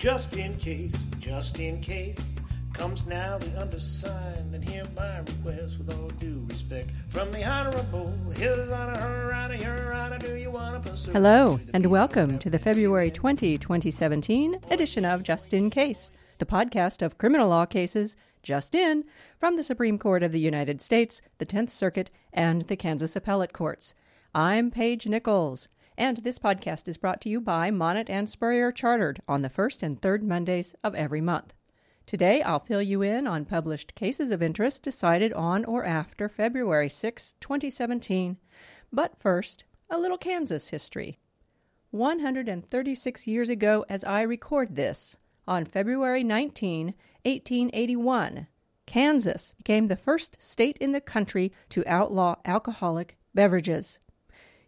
Just in case, just in case, comes now the undersigned, and hear my request with all due respect from the Honorable His Honor, Her Honor, Your Honor. Do you want to pursue? Hello, and welcome to the February 20, 2017 edition of Just in Case, the podcast of criminal law cases just in from the Supreme Court of the United States, the Tenth Circuit, and the Kansas Appellate Courts. I'm Paige Nichols, and this podcast is brought to you by Monnat and Spurrier Chartered on the first and third Mondays of every month. Today, I'll fill you in on published cases of interest decided on or after February 6, 2017. But first, a little Kansas history. 136 years ago, as I record this, on February 19, 1881, Kansas became the first state in the country to outlaw alcoholic beverages.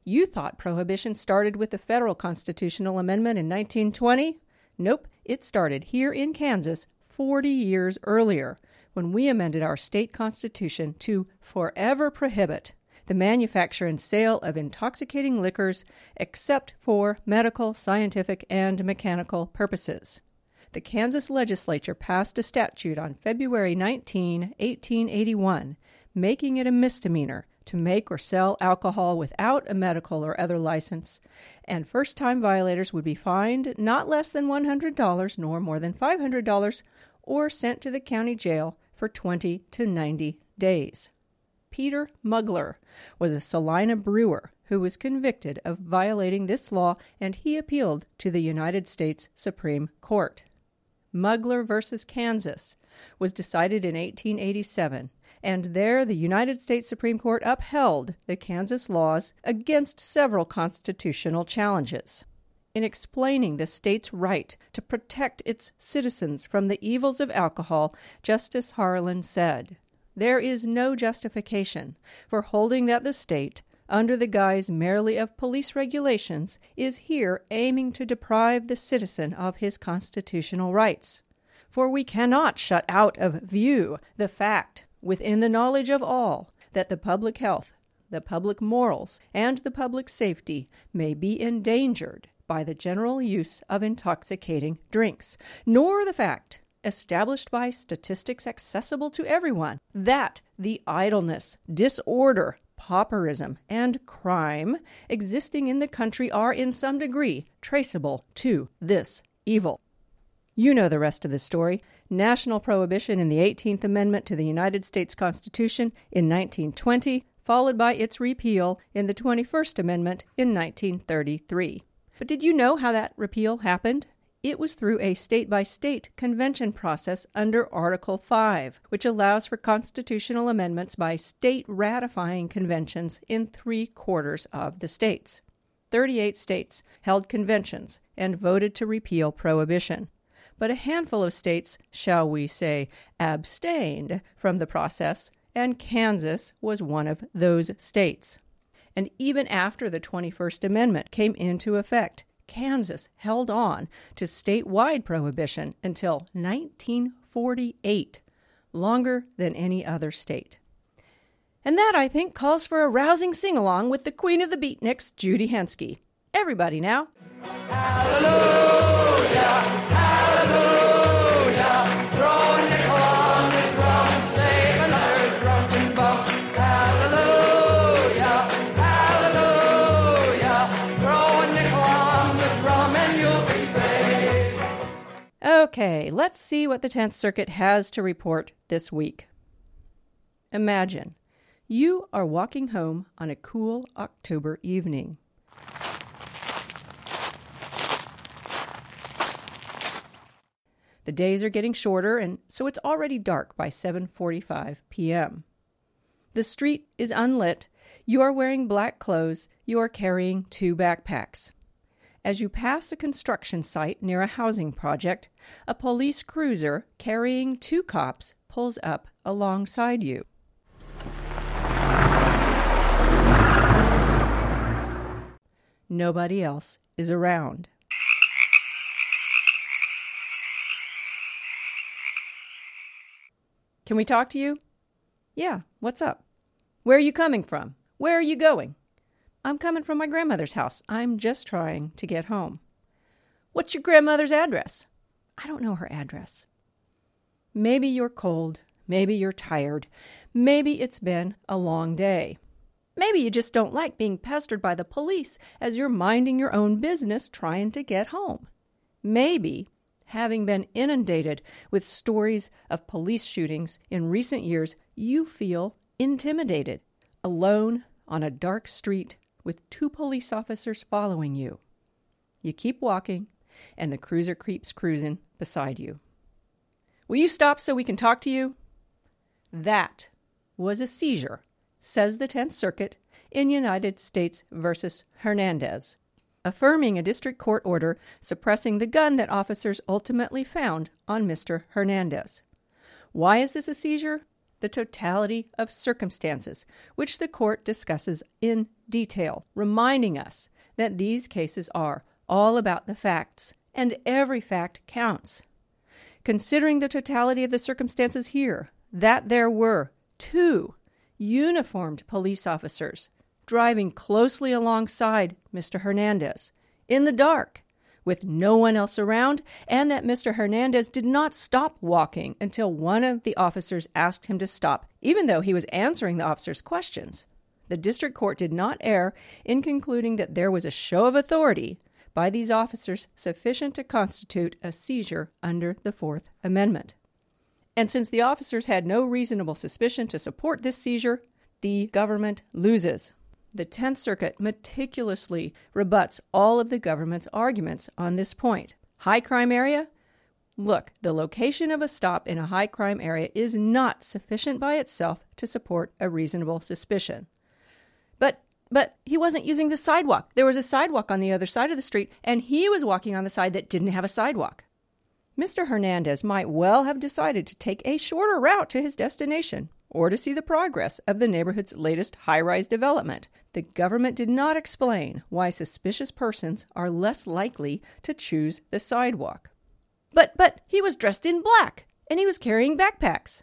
You thought prohibition started with the federal constitutional amendment in 1920? Nope, it started here in Kansas 40 years earlier when we amended our state constitution to forever prohibit the manufacture and sale of intoxicating liquors except for medical, scientific, and mechanical purposes the Kansas legislature passed a statute on February 19, 1881, making it a misdemeanor to make or sell alcohol without a medical or other license, and first time violators would be fined not less than $100 nor more than $500 or sent to the county jail for 20 to 90 days. Peter Mugler was a Salina brewer who was convicted of violating this law and he appealed to the United States Supreme Court. Mugler versus Kansas, was decided in 1887, and there the United States Supreme Court upheld the Kansas laws against several constitutional challenges. In explaining the state's right to protect its citizens from the evils of alcohol, Justice Harlan said, There is no justification for holding that the state under the guise merely of police regulations, is here aiming to deprive the citizen of his constitutional rights. For we cannot shut out of view the fact, within the knowledge of all, that the public health, the public morals, and the public safety may be endangered by the general use of intoxicating drinks, nor the fact established by statistics accessible to everyone, that the idleness, disorder, pauperism, and crime existing in the country are in some degree traceable to this evil. You know the rest of the story. National prohibition in the 18th Amendment to the United States Constitution in 1920, followed by its repeal in the 21st Amendment in 1933. But did you know how that repeal happened? It was through a state by state convention process under Article 5, which allows for constitutional amendments by state ratifying conventions in three quarters of the states. 38 states held conventions and voted to repeal prohibition. But a handful of states, shall we say, abstained from the process, and Kansas was one of those states. And even after the 21st Amendment came into effect, Kansas held on to statewide prohibition until 1948, longer than any other state. And that, I think, calls for a rousing sing along with the Queen of the Beatniks, Judy Henske. Everybody now. Hallelujah! Okay, let's see what the 10th Circuit has to report this week. Imagine you are walking home on a cool October evening. The days are getting shorter and so it's already dark by 7:45 p.m. The street is unlit. You are wearing black clothes. You are carrying two backpacks. As you pass a construction site near a housing project, a police cruiser carrying two cops pulls up alongside you. Nobody else is around. Can we talk to you? Yeah, what's up? Where are you coming from? Where are you going? I'm coming from my grandmother's house. I'm just trying to get home. What's your grandmother's address? I don't know her address. Maybe you're cold. Maybe you're tired. Maybe it's been a long day. Maybe you just don't like being pestered by the police as you're minding your own business trying to get home. Maybe, having been inundated with stories of police shootings in recent years, you feel intimidated, alone on a dark street with two police officers following you. You keep walking, and the cruiser creeps cruising beside you. Will you stop so we can talk to you? That was a seizure, says the Tenth Circuit in United States versus Hernandez, affirming a district court order suppressing the gun that officers ultimately found on Mr. Hernandez. Why is this a seizure? The totality of circumstances, which the court discusses in detail, reminding us that these cases are all about the facts, and every fact counts. Considering the totality of the circumstances here, that there were two uniformed police officers driving closely alongside Mr. Hernandez in the dark with no one else around, and that Mr. Hernandez did not stop walking until one of the officers asked him to stop, even though he was answering the officer's questions. The district court did not err in concluding that there was a show of authority by these officers sufficient to constitute a seizure under the Fourth Amendment. And since the officers had no reasonable suspicion to support this seizure, the government loses. The Tenth Circuit meticulously rebuts all of the government's arguments on this point. High crime area? Look, the location of a stop in a high crime area is not sufficient by itself to support a reasonable suspicion. But but he wasn't using the sidewalk. There was a sidewalk on the other side of the street, and he was walking on the side that didn't have a sidewalk. Mr. Hernandez might well have decided to take a shorter route to his destination or to see the progress of the neighborhood's latest high rise development. The government did not explain why suspicious persons are less likely to choose the sidewalk. But, but, he was dressed in black and he was carrying backpacks.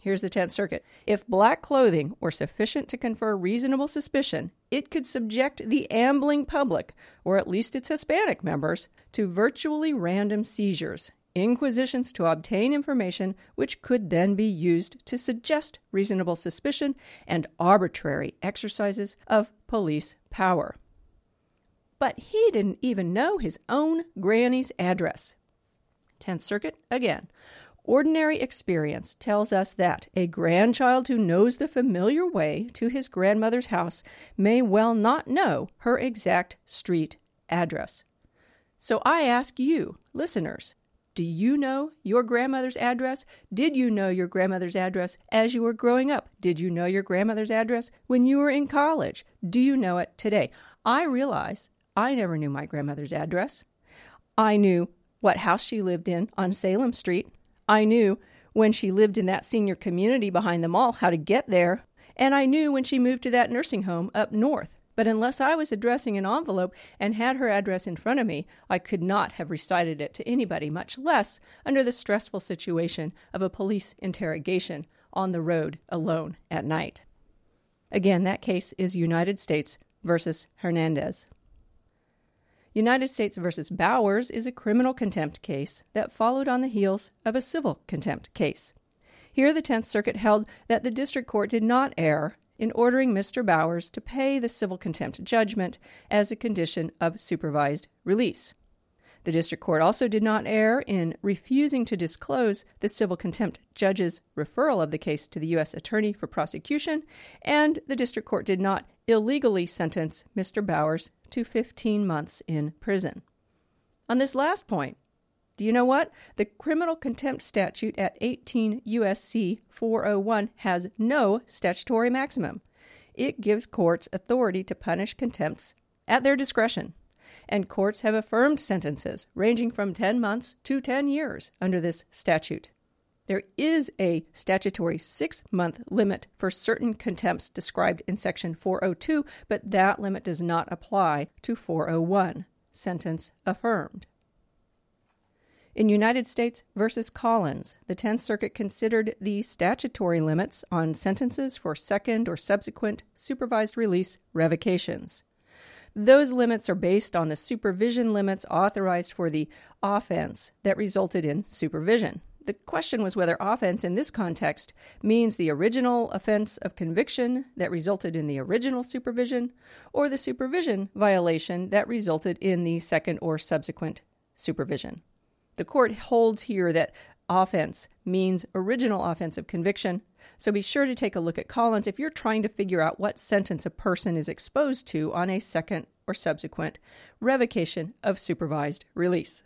Here's the Tenth Circuit. If black clothing were sufficient to confer reasonable suspicion, it could subject the ambling public, or at least its Hispanic members, to virtually random seizures, inquisitions to obtain information which could then be used to suggest reasonable suspicion, and arbitrary exercises of police power. But he didn't even know his own granny's address. Tenth Circuit, again. Ordinary experience tells us that a grandchild who knows the familiar way to his grandmother's house may well not know her exact street address. So I ask you, listeners, do you know your grandmother's address? Did you know your grandmother's address as you were growing up? Did you know your grandmother's address when you were in college? Do you know it today? I realize I never knew my grandmother's address. I knew what house she lived in on Salem Street. I knew when she lived in that senior community behind the mall how to get there, and I knew when she moved to that nursing home up north. But unless I was addressing an envelope and had her address in front of me, I could not have recited it to anybody, much less under the stressful situation of a police interrogation on the road alone at night. Again, that case is United States versus Hernandez. United States versus Bowers is a criminal contempt case that followed on the heels of a civil contempt case. Here, the Tenth Circuit held that the district court did not err in ordering Mr. Bowers to pay the civil contempt judgment as a condition of supervised release. The district court also did not err in refusing to disclose the civil contempt judge's referral of the case to the U.S. Attorney for prosecution, and the district court did not illegally sentence Mr. Bowers to 15 months in prison. On this last point, do you know what? The criminal contempt statute at 18 USC 401 has no statutory maximum. It gives courts authority to punish contempts at their discretion and courts have affirmed sentences ranging from 10 months to 10 years under this statute. There is a statutory six month limit for certain contempts described in Section 402, but that limit does not apply to 401. Sentence affirmed. In United States v. Collins, the Tenth Circuit considered the statutory limits on sentences for second or subsequent supervised release revocations. Those limits are based on the supervision limits authorized for the offense that resulted in supervision. The question was whether offense in this context means the original offense of conviction that resulted in the original supervision or the supervision violation that resulted in the second or subsequent supervision. The court holds here that offense means original offense of conviction, so be sure to take a look at Collins if you're trying to figure out what sentence a person is exposed to on a second or subsequent revocation of supervised release.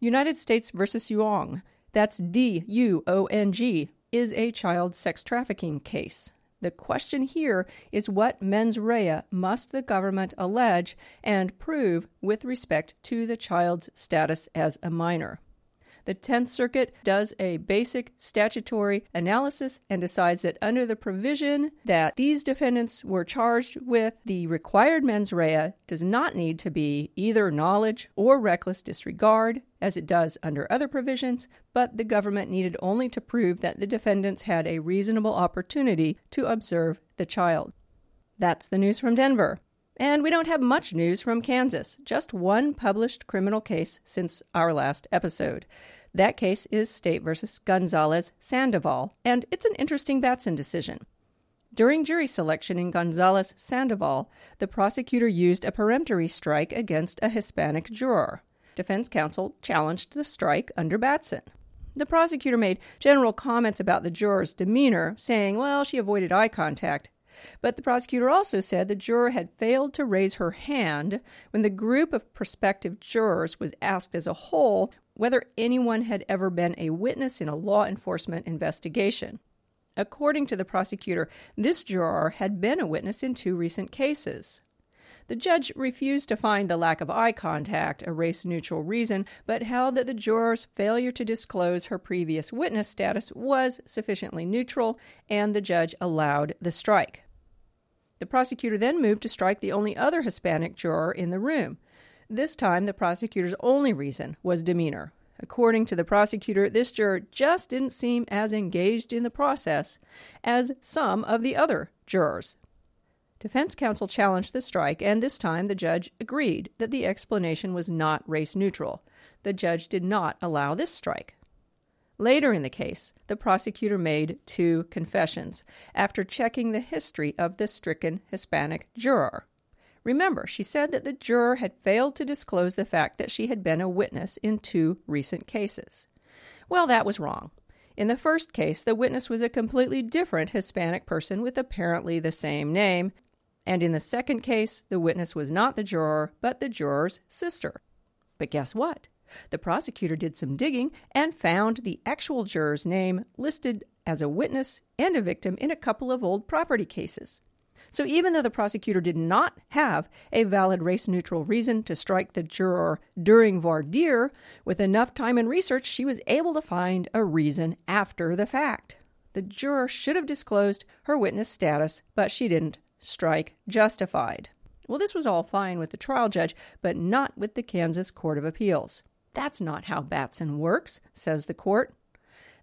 United States versus Duong, that's D U O N G, is a child sex trafficking case. The question here is what mens rea must the government allege and prove with respect to the child's status as a minor. The Tenth Circuit does a basic statutory analysis and decides that under the provision that these defendants were charged with, the required mens rea does not need to be either knowledge or reckless disregard, as it does under other provisions, but the government needed only to prove that the defendants had a reasonable opportunity to observe the child. That's the news from Denver. And we don't have much news from Kansas, just one published criminal case since our last episode. That case is State versus Gonzalez Sandoval, and it's an interesting Batson decision. During jury selection in Gonzalez Sandoval, the prosecutor used a peremptory strike against a Hispanic juror. Defense counsel challenged the strike under Batson. The prosecutor made general comments about the juror's demeanor, saying, well, she avoided eye contact, but the prosecutor also said the juror had failed to raise her hand when the group of prospective jurors was asked as a whole whether anyone had ever been a witness in a law enforcement investigation. According to the prosecutor, this juror had been a witness in two recent cases. The judge refused to find the lack of eye contact a race neutral reason, but held that the juror's failure to disclose her previous witness status was sufficiently neutral, and the judge allowed the strike. The prosecutor then moved to strike the only other Hispanic juror in the room. This time, the prosecutor's only reason was demeanor. According to the prosecutor, this juror just didn't seem as engaged in the process as some of the other jurors. Defense counsel challenged the strike, and this time the judge agreed that the explanation was not race neutral. The judge did not allow this strike. Later in the case, the prosecutor made two confessions after checking the history of the stricken Hispanic juror. Remember, she said that the juror had failed to disclose the fact that she had been a witness in two recent cases. Well, that was wrong. In the first case, the witness was a completely different Hispanic person with apparently the same name, and in the second case, the witness was not the juror, but the juror's sister. But guess what? The prosecutor did some digging and found the actual juror's name listed as a witness and a victim in a couple of old property cases. So even though the prosecutor did not have a valid race neutral reason to strike the juror during voir dire, with enough time and research, she was able to find a reason after the fact. The juror should have disclosed her witness status, but she didn't. Strike justified. Well, this was all fine with the trial judge, but not with the Kansas Court of Appeals. That's not how Batson works, says the court.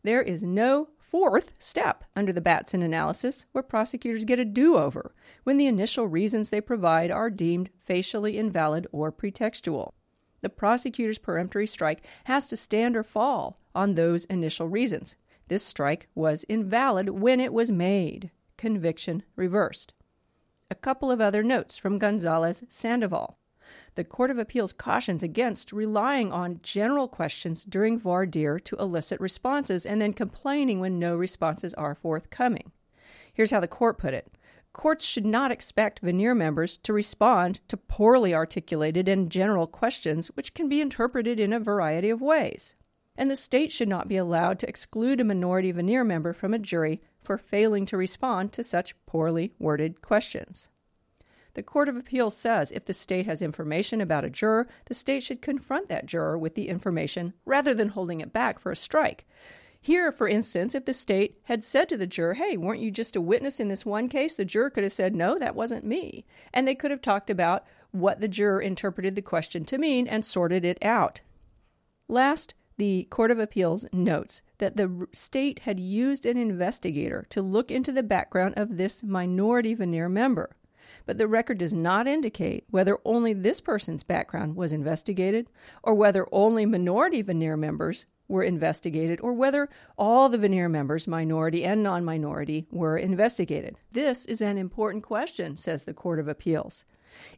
There is no fourth step under the Batson analysis where prosecutors get a do over when the initial reasons they provide are deemed facially invalid or pretextual. The prosecutor's peremptory strike has to stand or fall on those initial reasons. This strike was invalid when it was made. Conviction reversed. A couple of other notes from Gonzalez Sandoval the Court of Appeals cautions against relying on general questions during voir dire to elicit responses and then complaining when no responses are forthcoming. Here's how the court put it Courts should not expect venire members to respond to poorly articulated and general questions which can be interpreted in a variety of ways. And the state should not be allowed to exclude a minority venire member from a jury for failing to respond to such poorly worded questions. The Court of Appeals says if the state has information about a juror, the state should confront that juror with the information rather than holding it back for a strike. Here, for instance, if the state had said to the juror, Hey, weren't you just a witness in this one case? The juror could have said, No, that wasn't me. And they could have talked about what the juror interpreted the question to mean and sorted it out. Last, the Court of Appeals notes that the state had used an investigator to look into the background of this minority venire member. But the record does not indicate whether only this person's background was investigated, or whether only minority venire members were investigated, or whether all the venire members, minority and non minority, were investigated. This is an important question, says the Court of Appeals.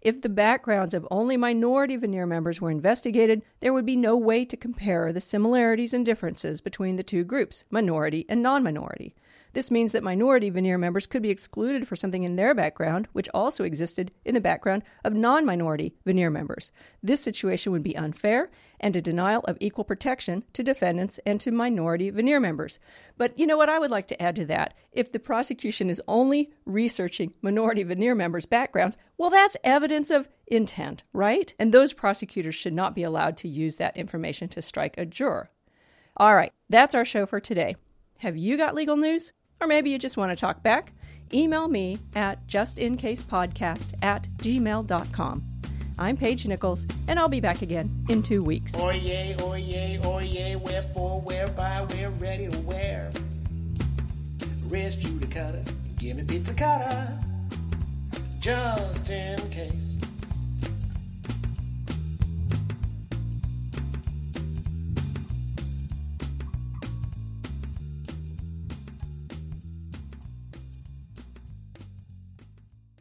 If the backgrounds of only minority venire members were investigated, there would be no way to compare the similarities and differences between the two groups, minority and non minority. This means that minority venire members could be excluded for something in their background, which also existed in the background of non minority venire members. This situation would be unfair and a denial of equal protection to defendants and to minority venire members. But you know what I would like to add to that? If the prosecution is only researching minority venire members' backgrounds, well, that's evidence of intent, right? And those prosecutors should not be allowed to use that information to strike a juror. All right, that's our show for today. Have you got legal news? Or maybe you just want to talk back, email me at justincasepodcast at gmail.com. I'm Paige Nichols, and I'll be back again in two weeks. Oye, oye, oye, wherefore, whereby, we're ready to wear. Res judicata, give me pizza cotta, just in case.